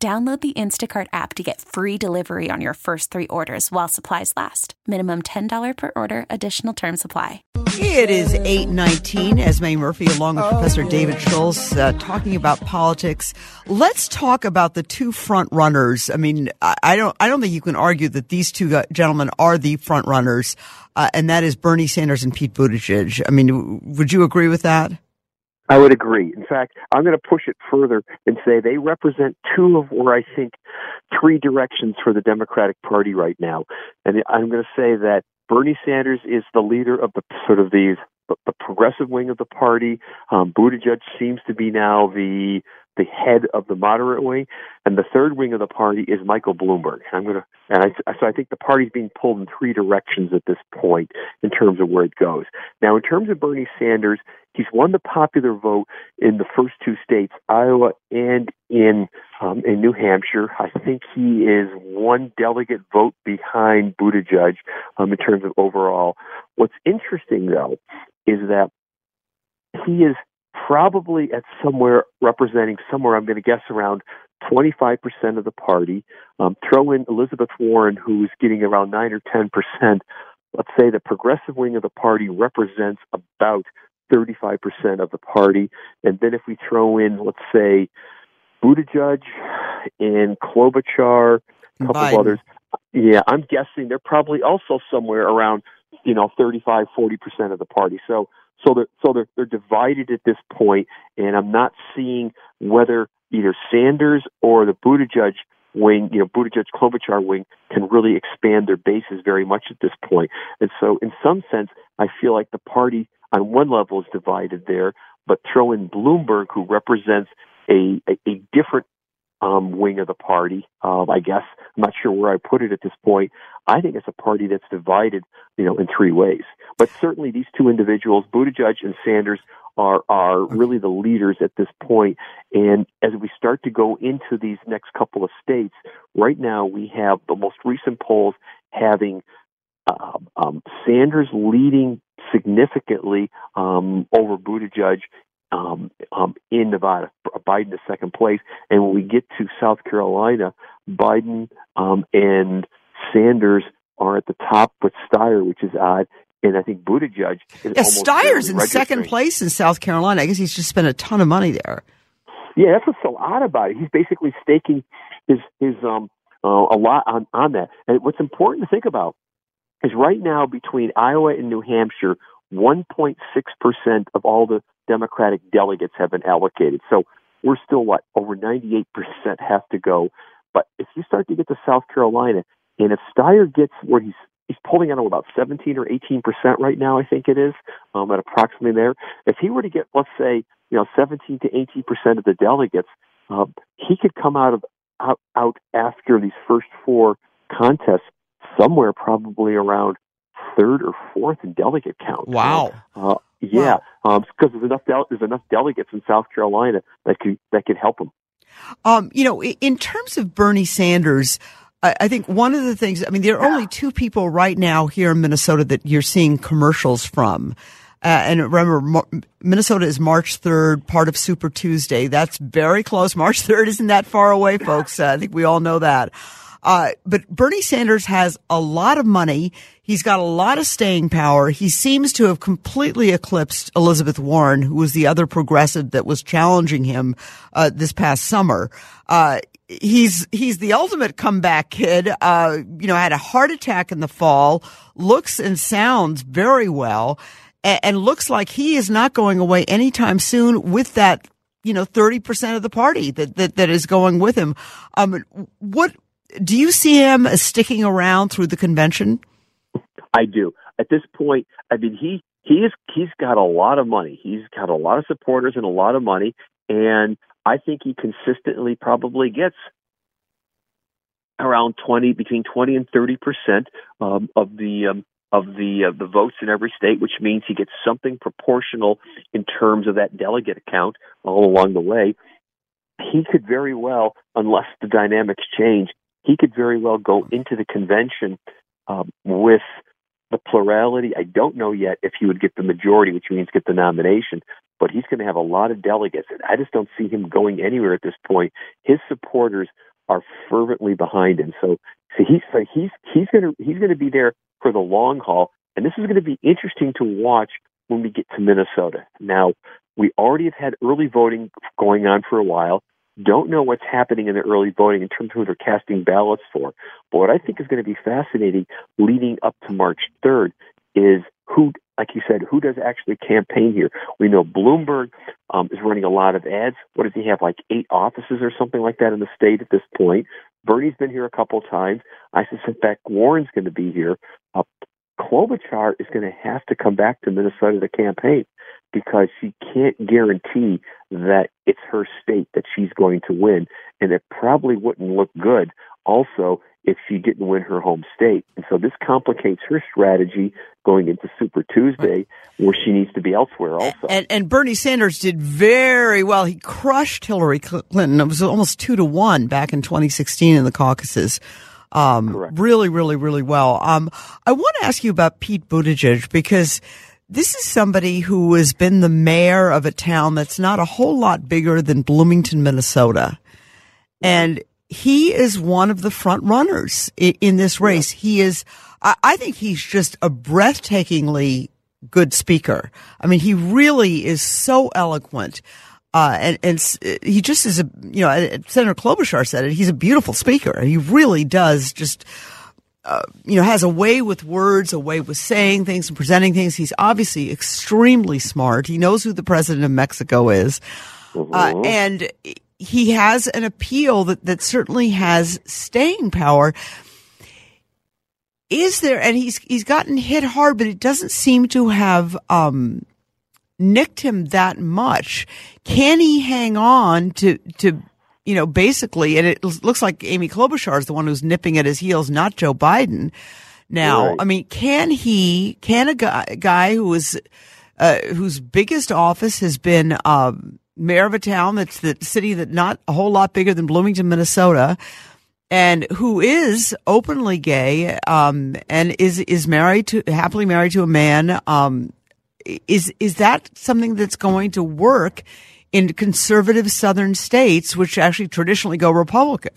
Download the Instacart app to get free delivery on your first three orders while supplies last. Minimum $10 per order, additional term supply. It is 819. Esme Murphy along with Professor David Schultz uh, talking about politics. Let's talk about the two front runners. I mean, I, I don't I don't think you can argue that these two gentlemen are the front runners, uh, and that is Bernie Sanders and Pete Buttigieg. I mean, would you agree with that? I would agree. In fact, I'm going to push it further and say they represent two of where I think three directions for the Democratic Party right now. And I'm going to say that Bernie Sanders is the leader of the sort of the the progressive wing of the party. Um, Buttigieg seems to be now the the head of the moderate wing, and the third wing of the party is Michael Bloomberg. And I'm going to, and I, so I think the party's being pulled in three directions at this point in terms of where it goes. Now, in terms of Bernie Sanders, he's won the popular vote in the first two states, Iowa and in um, in New Hampshire. I think he is one delegate vote behind Buttigieg um, in terms of overall. What's interesting though is that he is probably at somewhere representing somewhere, I'm going to guess around 25% of the party. Um, throw in Elizabeth Warren, who's getting around 9 or 10%. Let's say the progressive wing of the party represents about 35% of the party. And then if we throw in, let's say, Buttigieg and Klobuchar, a couple Biden. of others, yeah, I'm guessing they're probably also somewhere around, you know, 35, 40% of the party. So so they're so they're they're divided at this point, and I'm not seeing whether either Sanders or the Buttigieg wing, you know, Buttigieg Klobuchar wing can really expand their bases very much at this point. And so, in some sense, I feel like the party on one level is divided there, but throw in Bloomberg, who represents a, a, a different um, wing of the party. Um, I guess I'm not sure where I put it at this point. I think it's a party that's divided, you know, in three ways. But certainly, these two individuals, Buttigieg and Sanders, are are really the leaders at this point. And as we start to go into these next couple of states, right now we have the most recent polls having uh, um, Sanders leading significantly um, over Buttigieg um, um, in Nevada. Biden is second place, and when we get to South Carolina, Biden um, and Sanders are at the top with Steyer, which is odd. And I think Buttigieg is yeah, Steyer's in second place in South Carolina. I guess he's just spent a ton of money there. Yeah, that's what's so odd about it. He's basically staking his his um uh, a lot on on that. And what's important to think about is right now between Iowa and New Hampshire, 1.6 percent of all the Democratic delegates have been allocated. So we're still what over 98 percent have to go. But if you start to get to South Carolina, and if Steyer gets where he's he's pulling out about 17 or 18 percent right now, I think it is, um, at approximately there. If he were to get, let's say, you know, 17 to 18 percent of the delegates, uh, he could come out of out, out after these first four contests somewhere probably around third or fourth in delegate count. Wow. Uh, yeah, because um, there's enough del- there's enough delegates in South Carolina that could that could help him. Um, you know, in terms of Bernie Sanders, I think one of the things, I mean, there are only two people right now here in Minnesota that you're seeing commercials from. Uh, and remember, Minnesota is March 3rd, part of Super Tuesday. That's very close. March 3rd isn't that far away, folks. Uh, I think we all know that. Uh, but Bernie Sanders has a lot of money. He's got a lot of staying power. He seems to have completely eclipsed Elizabeth Warren, who was the other progressive that was challenging him uh, this past summer. Uh, he's he's the ultimate comeback kid. Uh, you know, had a heart attack in the fall. Looks and sounds very well, and, and looks like he is not going away anytime soon. With that, you know, thirty percent of the party that, that that is going with him. Um, what do you see him sticking around through the convention? I do. At this point, I mean he he is he's got a lot of money. He's got a lot of supporters and a lot of money, and I think he consistently probably gets around 20, between 20 and 30 percent um, of the um, of the uh, the votes in every state, which means he gets something proportional in terms of that delegate count all along the way. He could very well, unless the dynamics change, he could very well go into the convention um, with the plurality. I don't know yet if he would get the majority, which means get the nomination, but he's going to have a lot of delegates. And I just don't see him going anywhere at this point. His supporters are fervently behind him. So, so he's so he's he's going to he's going to be there for the long haul. And this is going to be interesting to watch when we get to Minnesota. Now, we already have had early voting going on for a while. Don't know what's happening in the early voting in terms of who they're casting ballots for. But what I think is going to be fascinating leading up to March 3rd is who, like you said, who does actually campaign here? We know Bloomberg um, is running a lot of ads. What does he have, like eight offices or something like that in the state at this point? Bernie's been here a couple times. I suspect Warren's going to be here. Uh, Klobuchar is going to have to come back to Minnesota to campaign because she can't guarantee that it's her state that she's going to win. And it probably wouldn't look good also if she didn't win her home state. And so this complicates her strategy going into Super Tuesday, where she needs to be elsewhere also. And, and Bernie Sanders did very well. He crushed Hillary Clinton. It was almost two to one back in 2016 in the caucuses. Um, really, really, really well. Um, I want to ask you about Pete Buttigieg because this is somebody who has been the mayor of a town that's not a whole lot bigger than Bloomington, Minnesota. And he is one of the front runners in, in this race. He is, I, I think he's just a breathtakingly good speaker. I mean, he really is so eloquent. Uh, and, and he just is a, you know, Senator Klobuchar said it. He's a beautiful speaker. And he really does just, uh, you know, has a way with words, a way with saying things and presenting things. He's obviously extremely smart. He knows who the president of Mexico is. Uh, mm-hmm. and he has an appeal that, that certainly has staying power. Is there, and he's, he's gotten hit hard, but it doesn't seem to have, um, nicked him that much. Can he hang on to, to, you know, basically, and it looks like Amy Klobuchar is the one who's nipping at his heels, not Joe Biden. Now, right. I mean, can he, can a guy, a guy who is, uh, whose biggest office has been, um, mayor of a town that's the city that not a whole lot bigger than Bloomington, Minnesota, and who is openly gay, um, and is is married to happily married to a man. Um, is is that something that's going to work in conservative southern states, which actually traditionally go Republican?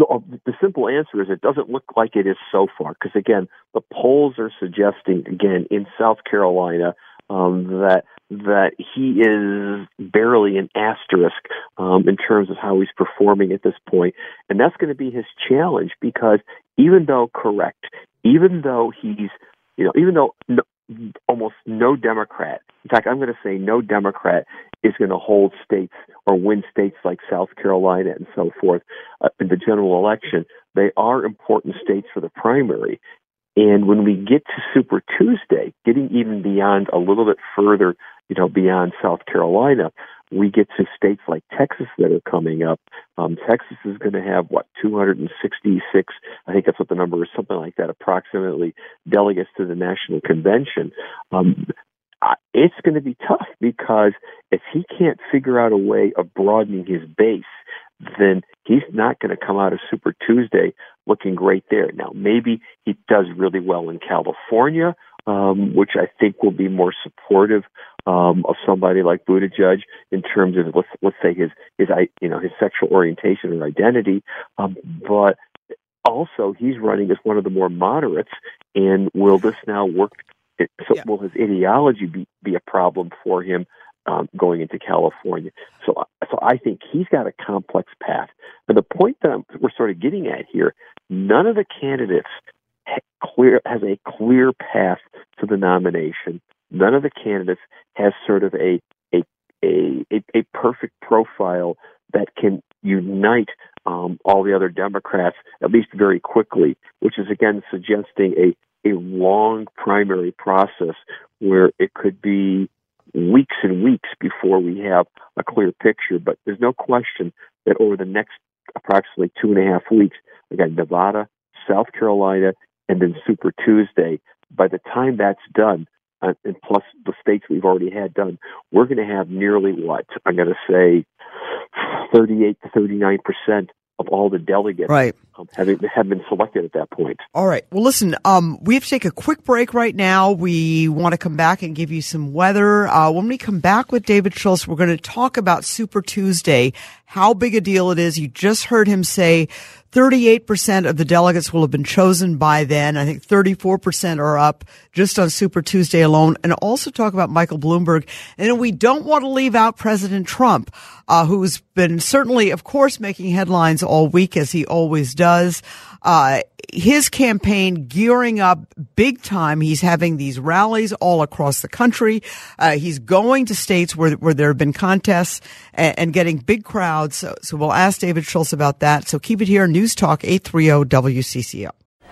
Uh, the simple answer is it doesn't look like it is so far because again the polls are suggesting again in South Carolina um, that that he is barely an asterisk um, in terms of how he's performing at this point, and that's going to be his challenge because even though correct, even though he's you know even though no, almost no Democrat, in fact, I'm going to say no Democrat is going to hold states or win states like South Carolina and so forth uh, in the general election. They are important states for the primary, and when we get to Super Tuesday, getting even beyond a little bit further, you know, beyond South Carolina, we get to states like Texas that are coming up. Um, Texas is going to have what 266, I think that's what the number is, something like that, approximately delegates to the national convention. Um, it's going to be tough because if he can't figure out a way of broadening his base, then he's not going to come out of Super Tuesday looking great there. Now, maybe he does really well in California, um, which I think will be more supportive um, of somebody like Buttigieg in terms of let's let's say his his you know his sexual orientation or identity, um, but also he's running as one of the more moderates. And will this now work? So yeah. will his ideology be be a problem for him um, going into California. So, so I think he's got a complex path. But the point that I'm, we're sort of getting at here, none of the candidates clear has a clear path to the nomination. None of the candidates has sort of a a, a, a perfect profile that can unite um, all the other Democrats at least very quickly, which is again suggesting a a long primary process where it could be weeks and weeks before we have a clear picture. But there's no question that over the next approximately two and a half weeks, again, Nevada, South Carolina, and then Super Tuesday. By the time that's done, uh, and plus the states we've already had done, we're going to have nearly what I'm going to say, 38 to 39 percent of all the delegates right. have, have been selected at that point. All right. Well, listen, um, we have to take a quick break right now. We want to come back and give you some weather. Uh, when we come back with David Schultz, we're going to talk about Super Tuesday, how big a deal it is. You just heard him say 38% of the delegates will have been chosen by then. I think 34% are up just on Super Tuesday alone. And also talk about Michael Bloomberg. And we don't want to leave out President Trump, uh, who's been certainly, of course, making headlines all week as he always does. Uh, his campaign gearing up big time. He's having these rallies all across the country. Uh, he's going to states where, where there have been contests and, and getting big crowds. So, so, we'll ask David Schultz about that. So keep it here. News Talk 830 WCCO.